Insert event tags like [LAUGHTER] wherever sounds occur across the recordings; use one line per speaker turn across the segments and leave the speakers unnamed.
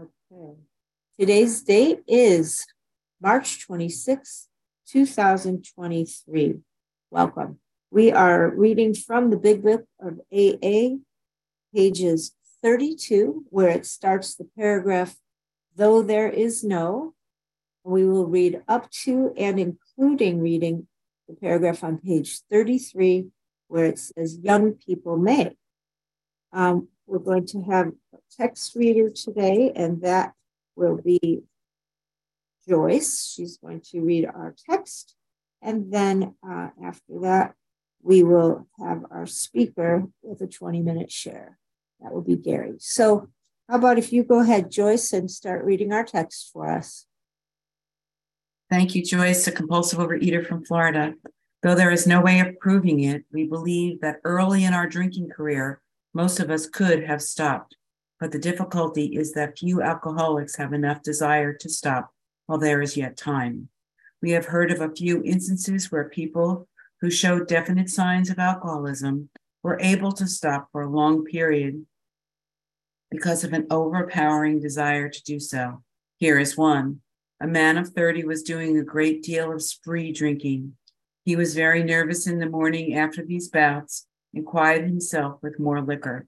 Okay. Today's date is March 26, 2023. Welcome. We are reading from the Big Book of AA, pages 32, where it starts the paragraph, though there is no. We will read up to and including reading the paragraph on page 33, where it says, Young people may. Um, we're going to have a text reader today, and that will be Joyce. She's going to read our text. And then uh, after that, we will have our speaker with a 20 minute share. That will be Gary. So, how about if you go ahead, Joyce, and start reading our text for us?
Thank you, Joyce, a compulsive overeater from Florida. Though there is no way of proving it, we believe that early in our drinking career, most of us could have stopped. But the difficulty is that few alcoholics have enough desire to stop while there is yet time. We have heard of a few instances where people who showed definite signs of alcoholism were able to stop for a long period because of an overpowering desire to do so. Here is one. A man of 30 was doing a great deal of spree drinking. He was very nervous in the morning after these bouts and quieted himself with more liquor.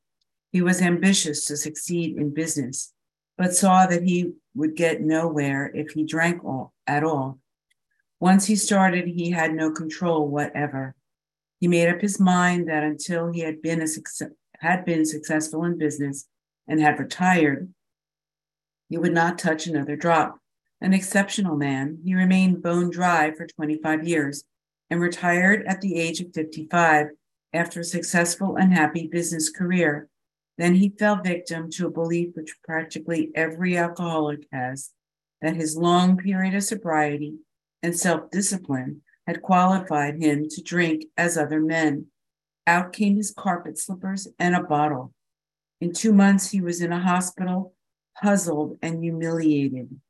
He was ambitious to succeed in business, but saw that he would get nowhere if he drank all, at all. Once he started, he had no control whatever. He made up his mind that until he had been, a success, had been successful in business and had retired, he would not touch another drop. An exceptional man, he remained bone dry for 25 years and retired at the age of 55 after a successful and happy business career. Then he fell victim to a belief which practically every alcoholic has that his long period of sobriety and self discipline had qualified him to drink as other men. Out came his carpet slippers and a bottle. In two months, he was in a hospital, puzzled and humiliated.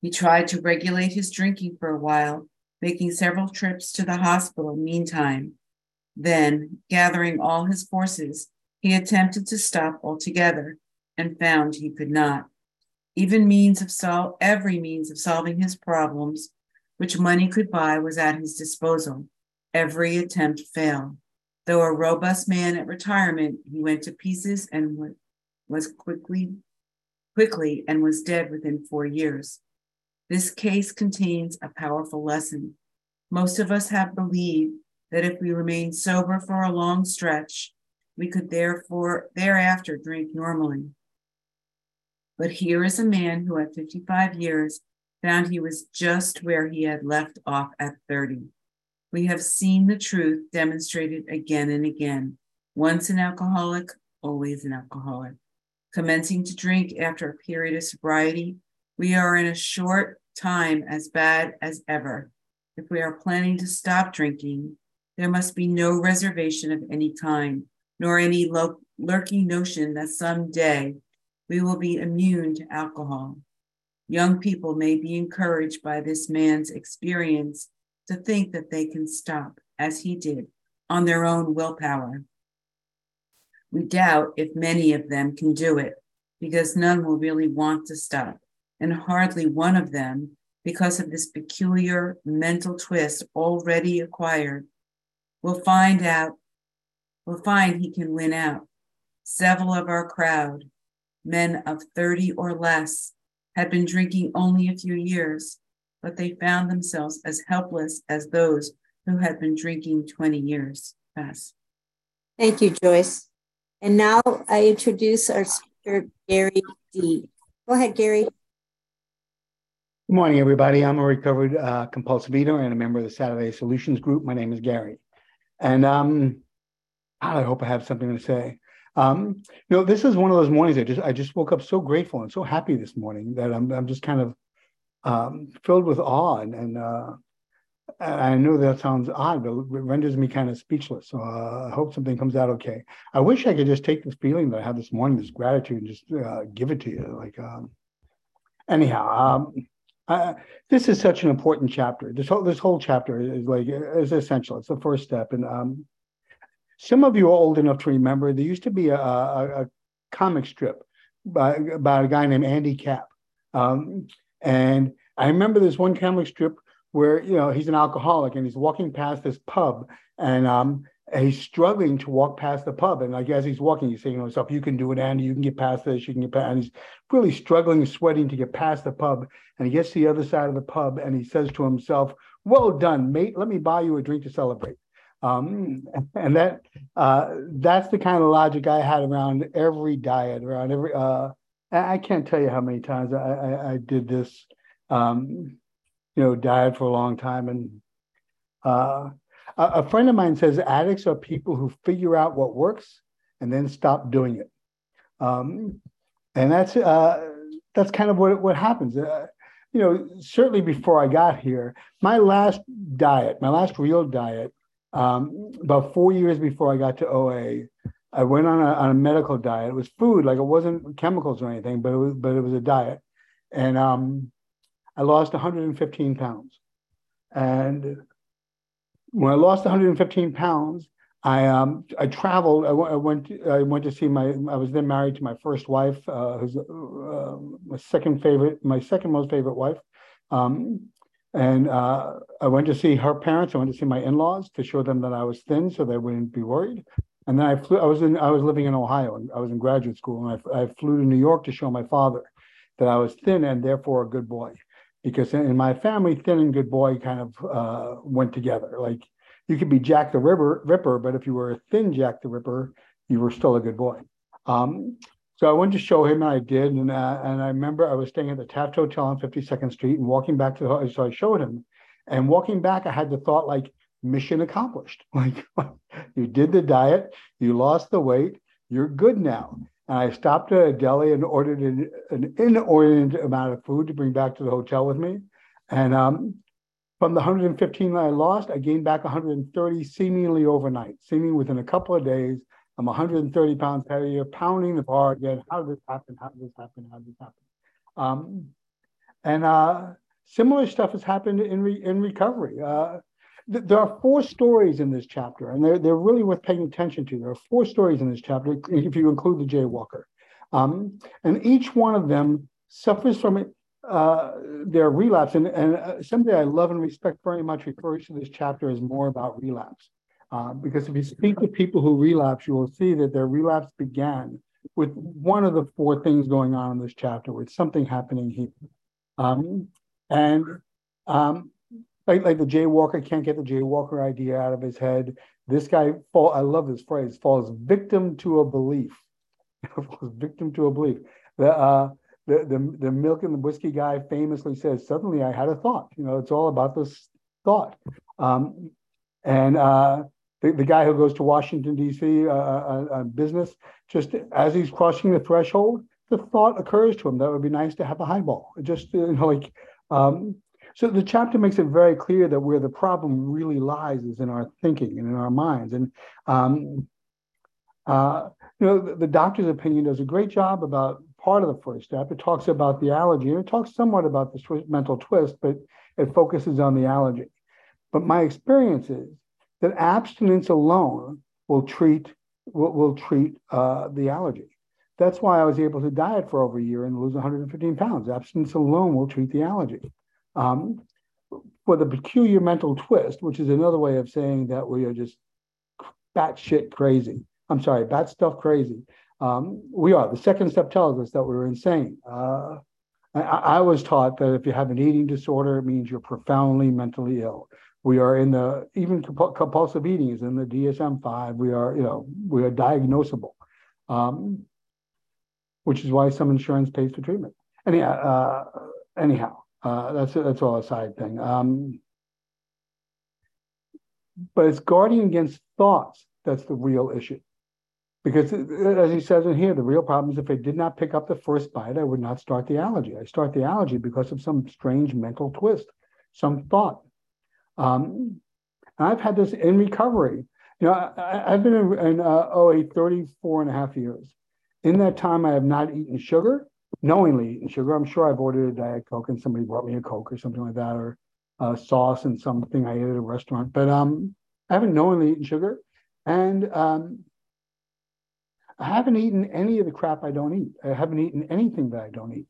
He tried to regulate his drinking for a while, making several trips to the hospital meantime. Then, gathering all his forces, he attempted to stop altogether and found he could not even means of sol- every means of solving his problems which money could buy was at his disposal. Every attempt failed. Though a robust man at retirement, he went to pieces and was quickly, quickly and was dead within four years. This case contains a powerful lesson. Most of us have believed that if we remained sober for a long stretch, we could therefore thereafter drink normally. But here is a man who, at 55 years, found he was just where he had left off at 30. We have seen the truth demonstrated again and again. Once an alcoholic, always an alcoholic. Commencing to drink after a period of sobriety, we are in a short time as bad as ever. If we are planning to stop drinking, there must be no reservation of any kind, nor any lo- lurking notion that someday we will be immune to alcohol. Young people may be encouraged by this man's experience to think that they can stop, as he did, on their own willpower. We doubt if many of them can do it because none will really want to stop, and hardly one of them, because of this peculiar mental twist already acquired, will find out, We'll find he can win out. Several of our crowd men of 30 or less, had been drinking only a few years, but they found themselves as helpless as those who had been drinking 20 years. Pass.
Thank you, Joyce. And now I introduce our speaker, Gary D. Go ahead, Gary.
Good morning, everybody. I'm a recovered uh, compulsive eater and a member of the Saturday Solutions Group. My name is Gary. And um, I hope I have something to say. Um, you know, this is one of those mornings I just I just woke up so grateful and so happy this morning that I'm I'm just kind of um, filled with awe and, and uh, I know that sounds odd, but it renders me kind of speechless. So uh, I hope something comes out okay. I wish I could just take this feeling that I have this morning, this gratitude, and just uh, give it to you. Like, um, anyhow, um, This is such an important chapter. This whole this whole chapter is like is essential. It's the first step, and um, some of you are old enough to remember there used to be a, a, a comic strip by, about a guy named Andy Capp, Um, and I remember this one comic strip where you know he's an alcoholic and he's walking past this pub and um, he's struggling to walk past the pub. And like as he's walking, he's saying to himself, "You can do it, Andy. You can get past this. You can get past." And he's really struggling, sweating to get past the pub. And he gets to the other side of the pub and he says to himself, "Well done, mate. Let me buy you a drink to celebrate." Um, [LAUGHS] and that uh, that's the kind of logic I had around every diet, around every. Uh, I can't tell you how many times I, I, I did this, um, you know, diet for a long time, and uh, a, a friend of mine says addicts are people who figure out what works and then stop doing it, um, and that's uh, that's kind of what what happens. Uh, you know, certainly before I got here, my last diet, my last real diet, um, about four years before I got to OA, I went on a, on a medical diet. It was food, like it wasn't chemicals or anything, but it was but it was a diet, and um, I lost 115 pounds. And when I lost 115 pounds, I um I traveled. I, w- I went I went to see my. I was then married to my first wife, uh, who's uh, my second favorite, my second most favorite wife. Um, and uh, I went to see her parents. I went to see my in-laws to show them that I was thin, so they wouldn't be worried. And then I flew. I was in. I was living in Ohio, and I was in graduate school, and I, I flew to New York to show my father that I was thin and therefore a good boy, because in my family, thin and good boy kind of uh, went together. Like you could be Jack the Ripper, Ripper, but if you were a thin Jack the Ripper, you were still a good boy. Um, so I went to show him, and I did, and uh, and I remember I was staying at the Taft Hotel on 52nd Street, and walking back to the hotel, so I showed him, and walking back, I had the thought like, mission accomplished. [LAUGHS] Like you did the diet, you lost the weight, you're good now. And I stopped at a deli and ordered an, an inordinate amount of food to bring back to the hotel with me. And um, from the 115 that I lost, I gained back 130 seemingly overnight, seemingly within a couple of days. I'm 130 pounds heavier, pounding the bar again. How did this happen? How did this happen? How did this happen? Um, and uh, similar stuff has happened in re- in recovery. Uh, there are four stories in this chapter, and they're, they're really worth paying attention to. There are four stories in this chapter, [LAUGHS] if you include the jaywalker. Um, and each one of them suffers from uh, their relapse. And, and uh, something I love and respect very much refers to this chapter as more about relapse. Uh, because if you speak to people who relapse, you will see that their relapse began with one of the four things going on in this chapter, with something happening here. Um, and um, like like the jaywalker can't get the jaywalker idea out of his head. This guy fall. I love this phrase. Falls victim to a belief. [LAUGHS] falls victim to a belief. The uh, the the the milk and the whiskey guy famously says, "Suddenly I had a thought." You know, it's all about this thought. Um, and uh, the, the guy who goes to Washington D.C. Uh, uh, on business, just as he's crossing the threshold, the thought occurs to him that would be nice to have a highball. Just you know, like um, so the chapter makes it very clear that where the problem really lies is in our thinking and in our minds. And um, uh, you know, the, the, doctor's opinion does a great job about part of the first step. It talks about the allergy and it talks somewhat about the mental twist, but it focuses on the allergy. But my experience is that abstinence alone will treat will, will treat uh, the allergy. That's why I was able to diet for over a year and lose 115 pounds. Abstinence alone will treat the allergy. Um, with a peculiar mental twist, which is another way of saying that we are just batshit crazy. I'm sorry, bat stuff crazy. Um, we are. The second step tells us that we're insane. Uh, I, I, was taught that if you have an eating disorder, it means you're profoundly mentally ill. We are in the even compulsive eating is in the DSM five. We are, you know, we are diagnosable, um, which is why some insurance pays for treatment. Uh, anyhow, uh, that's that's all a side thing. Um, but it's guarding against thoughts that's the real issue. Because as he says in here, the real problem is if I did not pick up the first bite, I would not start the allergy. I start the allergy because of some strange mental twist, some thought. Um, I've had this in recovery. You know, I, have been in, in uh, OA 34 and a half years. In that time, I have not eaten sugar knowingly eaten sugar. I'm sure I've ordered a Diet Coke and somebody brought me a Coke or something like that, or uh, sauce and something I ate at a restaurant. But um, I haven't knowingly eaten sugar. And um, I haven't eaten any of the crap I don't eat. I haven't eaten anything that I don't eat.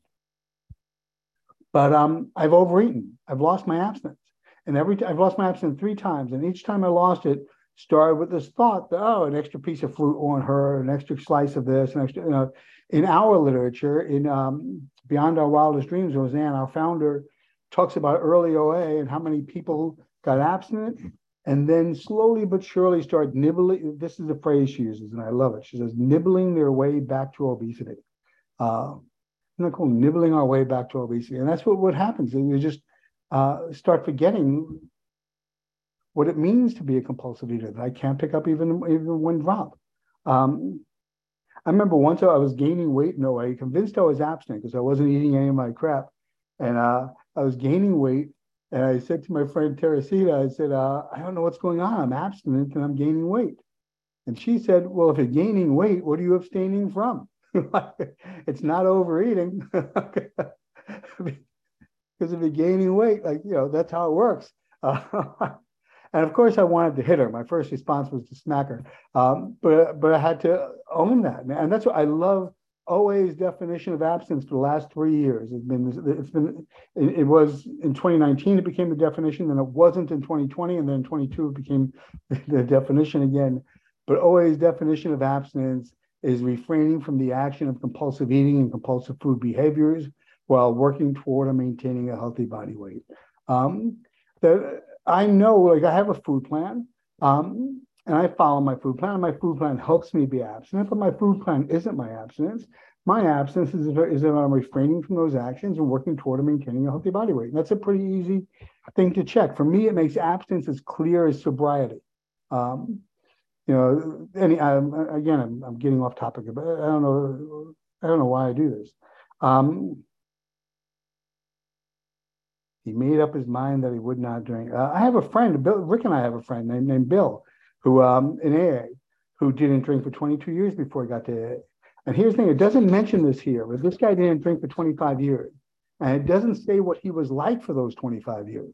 But um, I've overeaten. I've lost my abstinence. And every time I've lost my abstinence three times. And each time I lost it, started with this thought that, oh, an extra piece of fruit on her, an extra slice of this, an extra, you know, in our literature, in um, Beyond Our Wildest Dreams, Rozanne, our founder, talks about early OA and how many people got abstinent and then slowly but surely start nibbling. This is the phrase she uses, and I love it. She says, nibbling their way back to obesity. Uh, isn't that cool? Nibbling our way back to obesity. And that's what, what happens. You just uh, start forgetting what it means to be a compulsive eater. That I can't pick up even, even one drop. Um, I remember once I was gaining weight in OA, convinced I was abstinent because I wasn't eating any of my crap. And uh, I was gaining weight and I said to my friend Teresita, I said, uh, I don't know what's going on. I'm abstinent and I'm gaining weight. And she said, Well, if you're gaining weight, what are you abstaining from? [LAUGHS] it's not overeating. [LAUGHS] because if you're gaining weight, like, you know, that's how it works. [LAUGHS] And of course, I wanted to hit her. My first response was to smack her. Um, but, but I had to own that. And that's what I love OA's definition of abstinence for the last three years. It's been, it's been, it, was in 2019, it became the definition, then it wasn't in 2020, and then in 22, it became [LAUGHS] the definition again. But OA's definition of abstinence is refraining from the action of compulsive eating and compulsive food behaviors while working toward or maintaining a healthy body weight. Um, that I know, like I have a food plan. Um, and I follow my food plan. My food plan helps me be abstinent, but my food plan isn't my abstinence. My abstinence is, is that I'm refraining from those actions and working toward maintaining a healthy body weight. And that's a pretty easy thing to check. For me, it makes abstinence as clear as sobriety. Um, you know, any I'm, again, I'm, I'm getting off topic, but I don't know, I don't know why I do this. Um, he made up his mind that he would not drink. Uh, I have a friend, Bill, Rick and I have a friend named, named Bill who um, in AA, who didn't drink for 22 years before he got to AA. And here's the thing: it doesn't mention this here, but this guy didn't drink for 25 years, and it doesn't say what he was like for those 25 years.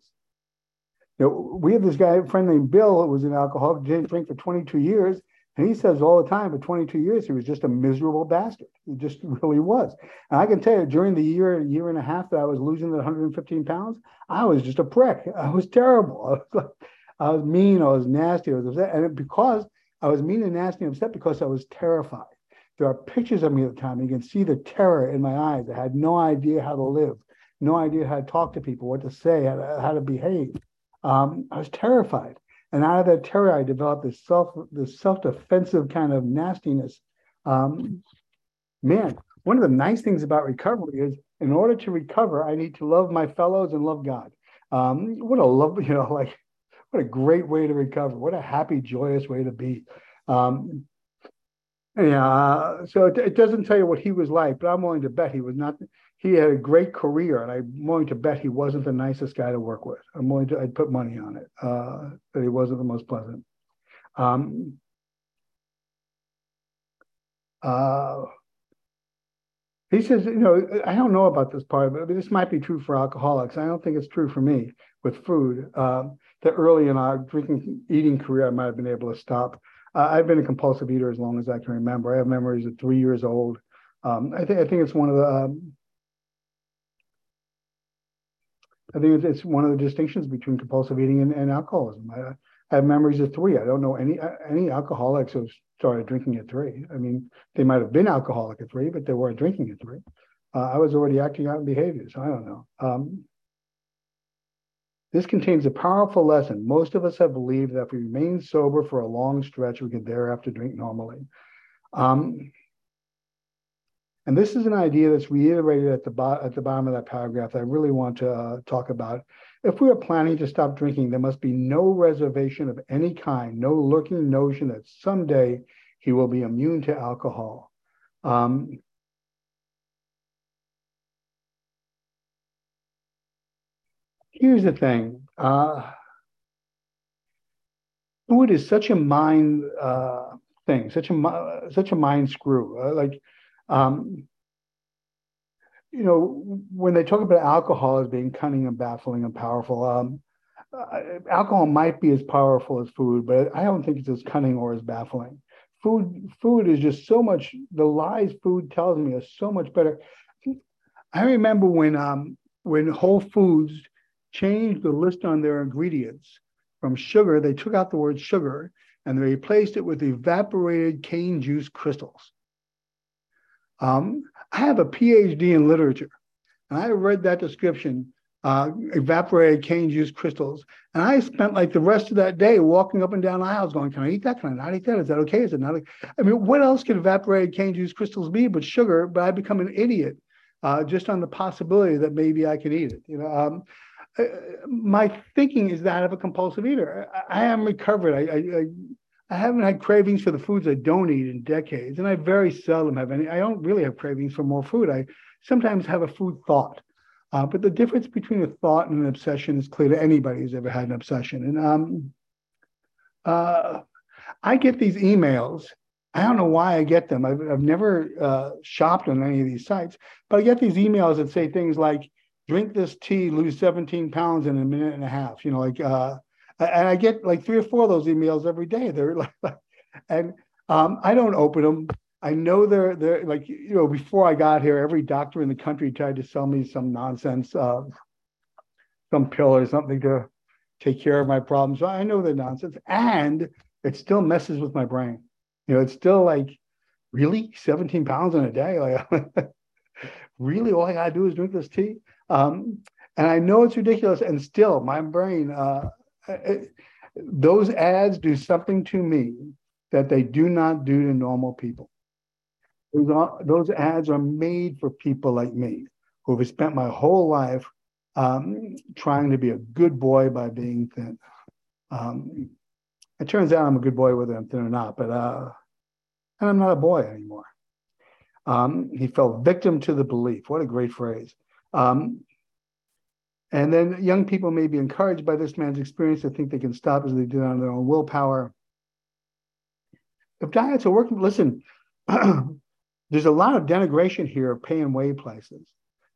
You know, we have this guy, a friend named Bill, who was an alcoholic, didn't drink for 22 years, and he says all the time for 22 years he was just a miserable bastard. He just really was. And I can tell you, during the year, year and a half that I was losing the 115 pounds, I was just a prick. I was terrible. I was like, I was mean, I was nasty, I was upset. And because I was mean and nasty and upset because I was terrified. There are pictures of me at the time. You can see the terror in my eyes. I had no idea how to live, no idea how to talk to people, what to say, how to, how to behave. Um, I was terrified. And out of that terror, I developed this self, this self-defensive kind of nastiness. Um, man, one of the nice things about recovery is in order to recover, I need to love my fellows and love God. Um, what a love, [LAUGHS] you know, like what a great way to recover. What a happy, joyous way to be. Um, yeah, so it, it, doesn't tell you what he was like, but I'm willing to bet he was not. He had a great career, and I'm willing to bet he wasn't the nicest guy to work with. I'm willing to. I'd put money on it uh, that he wasn't the most pleasant. Um, uh, he says, you know, I don't know about this part, but this might be true for alcoholics. I don't think it's true for me with food. Um, that early in our drinking, eating career, I might have been able to stop. Uh, I've been a compulsive eater as long as I can remember. I have memories of three years old. Um, I think I think it's one of the um, I think it's, one of the distinctions between compulsive eating and, and alcoholism. I, I, have memories of three. I don't know any any alcoholics who started drinking at three. I mean, they might have been alcoholic at three, but they weren't drinking at three. Uh, I was already acting out in behaviors. I don't know. Um, this contains a powerful lesson. Most of us have believed that if we remain sober for a long stretch, we can thereafter drink normally. Um, and this is an idea that's reiterated at the, bo- at the bottom of that paragraph that I really want to uh, talk about. If we are planning to stop drinking, there must be no reservation of any kind, no lurking notion that someday he will be immune to alcohol. Um, here's the thing uh, food is such a mind uh, thing such a such a mind screw uh, like um, you know when they talk about alcohol as being cunning and baffling and powerful um, uh, alcohol might be as powerful as food but i don't think it's as cunning or as baffling. Food food is just so much the lies food tells me are so much better. I remember when um when whole foods changed the list on their ingredients from sugar they took out the word sugar and they replaced it with evaporated cane juice crystals um, i have a phd in literature and i read that description uh, evaporated cane juice crystals. And I spent like the rest of that day walking up and down aisles going, can I eat that? Can I not eat that? Is that okay? Is it not? I mean, what else could evaporated cane juice crystals be but sugar? But I become an idiot uh, just on the possibility that maybe I can eat it. You know, um, uh, my thinking is that of a compulsive eater. I, I am recovered. I, I, I haven't had cravings for the foods I don't eat in decades, and I very seldom have any. I don't really have cravings for more food. I sometimes have a food thought. Uh, but the difference between a thought and an obsession is clear to anybody who's ever had an obsession. And um, uh, I get these emails. I don't know why I get them. I've, I've never uh, shopped on any of these sites, but I get these emails that say things like, drink this tea, lose 17 pounds in a minute and a half. You know, like, uh, and I get like three or four of those emails every day. They're [LAUGHS] like, and um, I don't open them. I know they're they're like you know before I got here, every doctor in the country tried to sell me some nonsense, uh, some pill or something to take care of my problems. So I know they're nonsense, and it still messes with my brain. You know, it's still like, really, 17 pounds in a day? Like, [LAUGHS] really, all I gotta do is drink this tea. Um, and I know it's ridiculous, and still, my brain, uh, it, those ads do something to me that they do not do to normal people. Those, those ads are made for people like me who have spent my whole life um, trying to be a good boy by being thin. Um, it turns out I'm a good boy whether I'm thin or not, but uh, and I'm not a boy anymore. Um, he fell victim to the belief. What a great phrase. Um, and then young people may be encouraged by this man's experience to think they can stop as they did on their own willpower. If diets are working, listen, [CLEARS THROAT] there's a lot of denigration here of pay and weigh places.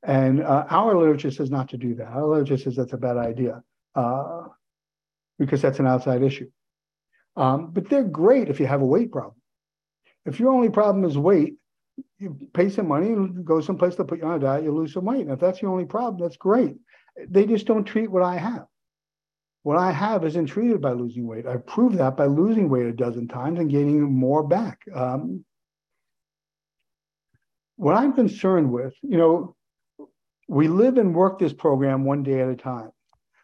And uh, our literature says not to do that. Our literature says that's a bad idea uh, because that's an outside issue. Um, but they're great if you have a weight problem. If your only problem is weight, you pay some money and go someplace to put you on a diet, you lose some weight. And if that's your only problem, that's great. They just don't treat what I have. What I have isn't treated by losing weight. I've proved that by losing weight a dozen times and gaining more back. Um, what I'm concerned with, you know, we live and work this program one day at a time.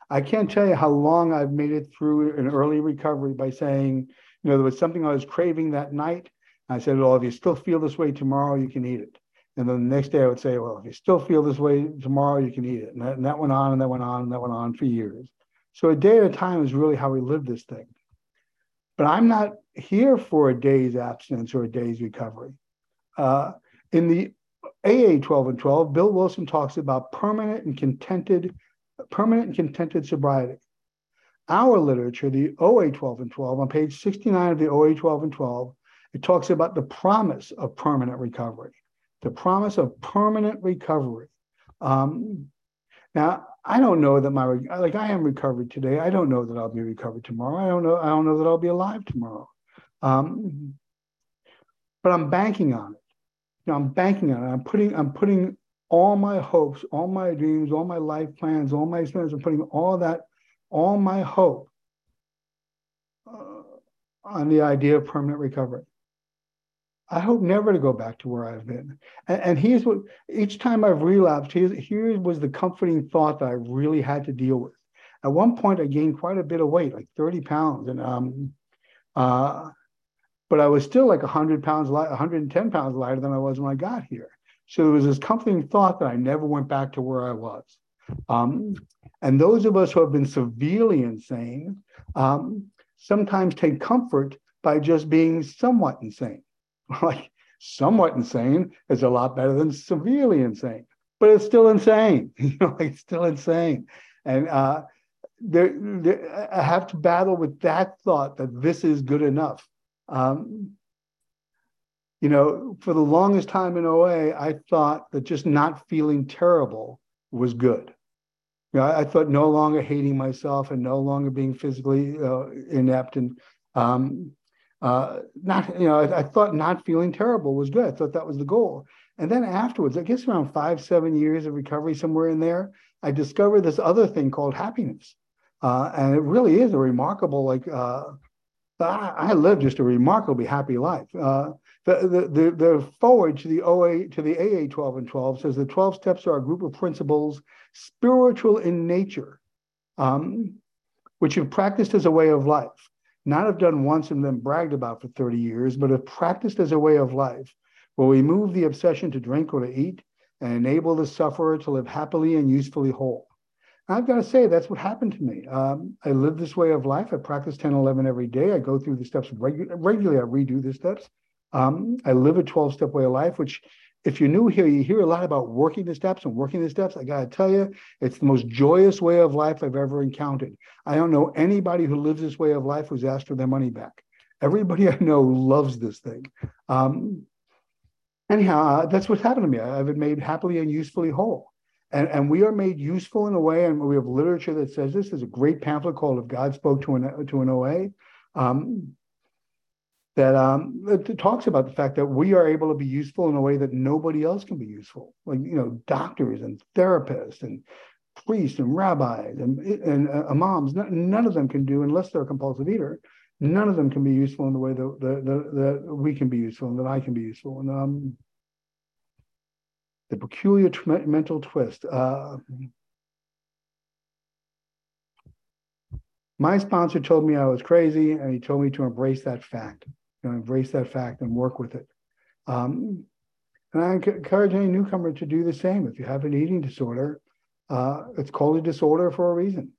I can't tell you how long I've made it through an early recovery by saying, you know, there was something I was craving that night. I said, well, if you still feel this way tomorrow, you can eat it. And then the next day I would say, well, if you still feel this way tomorrow, you can eat it. And that, and that went on and that went on and that went on for years. So a day at a time is really how we live this thing. But I'm not here for a day's abstinence or a day's recovery. Uh, in the AA 12 and 12, Bill Wilson talks about permanent and contented, permanent and contented sobriety. Our literature, the OA 12 and 12, on page 69 of the OA 12 and 12, it talks about the promise of permanent recovery, the promise of permanent recovery. Um, now, I don't know that my like I am recovered today. I don't know that I'll be recovered tomorrow. I don't know. I don't know that I'll be alive tomorrow. Um, but I'm banking on it you know, I'm banking on it. I'm putting, I'm putting all my hopes, all my dreams, all my life plans, all my experience, I'm putting all that, all my hope uh, on the idea of permanent recovery. I hope never to go back to where I've been. And, and here's what each time I've relapsed, here was the comforting thought that I really had to deal with. At one point, I gained quite a bit of weight, like 30 pounds. And um, uh, but I was still like 100 pounds, light, 110 pounds lighter than I was when I got here. So there was this comforting thought that I never went back to where I was. Um, and those of us who have been severely insane um, sometimes take comfort by just being somewhat insane. [LAUGHS] like somewhat insane is a lot better than severely insane, but it's still insane. [LAUGHS] you know, it's still insane. And uh, there, there, I have to battle with that thought that this is good enough. Um, you know, for the longest time in OA, I thought that just not feeling terrible was good. You know, I, I thought no longer hating myself and no longer being physically uh, inept and um, uh, not, you know, I, I, thought not feeling terrible was good. I thought that was the goal. And then afterwards, I guess around five, seven years of recovery, somewhere in there, I discovered this other thing called happiness. Uh, and it really is a remarkable, like, uh, I, I lived just a remarkably happy life. Uh, the, the, the, the foreword to the OA to the AA 12 and 12 says the 12 steps are a group of principles spiritual in nature, um, which you've practiced as a way of life not have done once and then bragged about for 30 years, but have practiced as a way of life, where we move the obsession to drink or to eat and enable the sufferer to live happily and usefully whole. I've got to say, that's what happened to me. Um, I live this way of life. I practice 10, 11 every day. I go through the steps regu- regularly. I redo the steps. Um, I live a 12 step way of life, which if you're new here, you hear a lot about working the steps and working the steps. I got to tell you, it's the most joyous way of life I've ever encountered. I don't know anybody who lives this way of life who's asked for their money back. Everybody I know loves this thing. Um, anyhow, uh, that's what's happened to me. I've been made happily and usefully whole. And, and we are made useful in a way, and we have literature that says this. There's a great pamphlet called If God Spoke to an, to an OA. Um, that um, it talks about the fact that we are able to be useful in a way that nobody else can be useful, like you know, doctors and therapists and priests and rabbis and and uh, imams. None of them can do unless they're a compulsive eater. None of them can be useful in the way that that, that we can be useful and that I can be useful. And um, the peculiar mental twist. Uh, my sponsor told me I was crazy, and he told me to embrace that fact you know, embrace that fact and work with it. Um, and I encourage any newcomer to do the same. If you have an eating disorder, uh, it's called a disorder for a reason.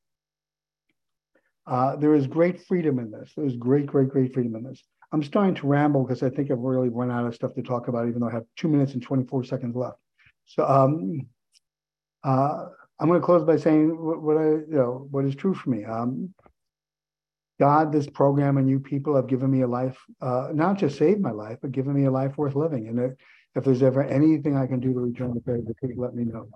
Uh, there is great freedom in this. There's great, great, great freedom in this. I'm starting to ramble because I think I've really run out of stuff to talk about, even though I have two minutes and 24 seconds left. So um, uh, I'm going to close by saying what, what, I, you know, what is true for me. Um, God, this program and you people have given me a life, uh, not just saved my life, but given me a life worth living. And if, if there's ever anything I can do to return the favor, please let me know.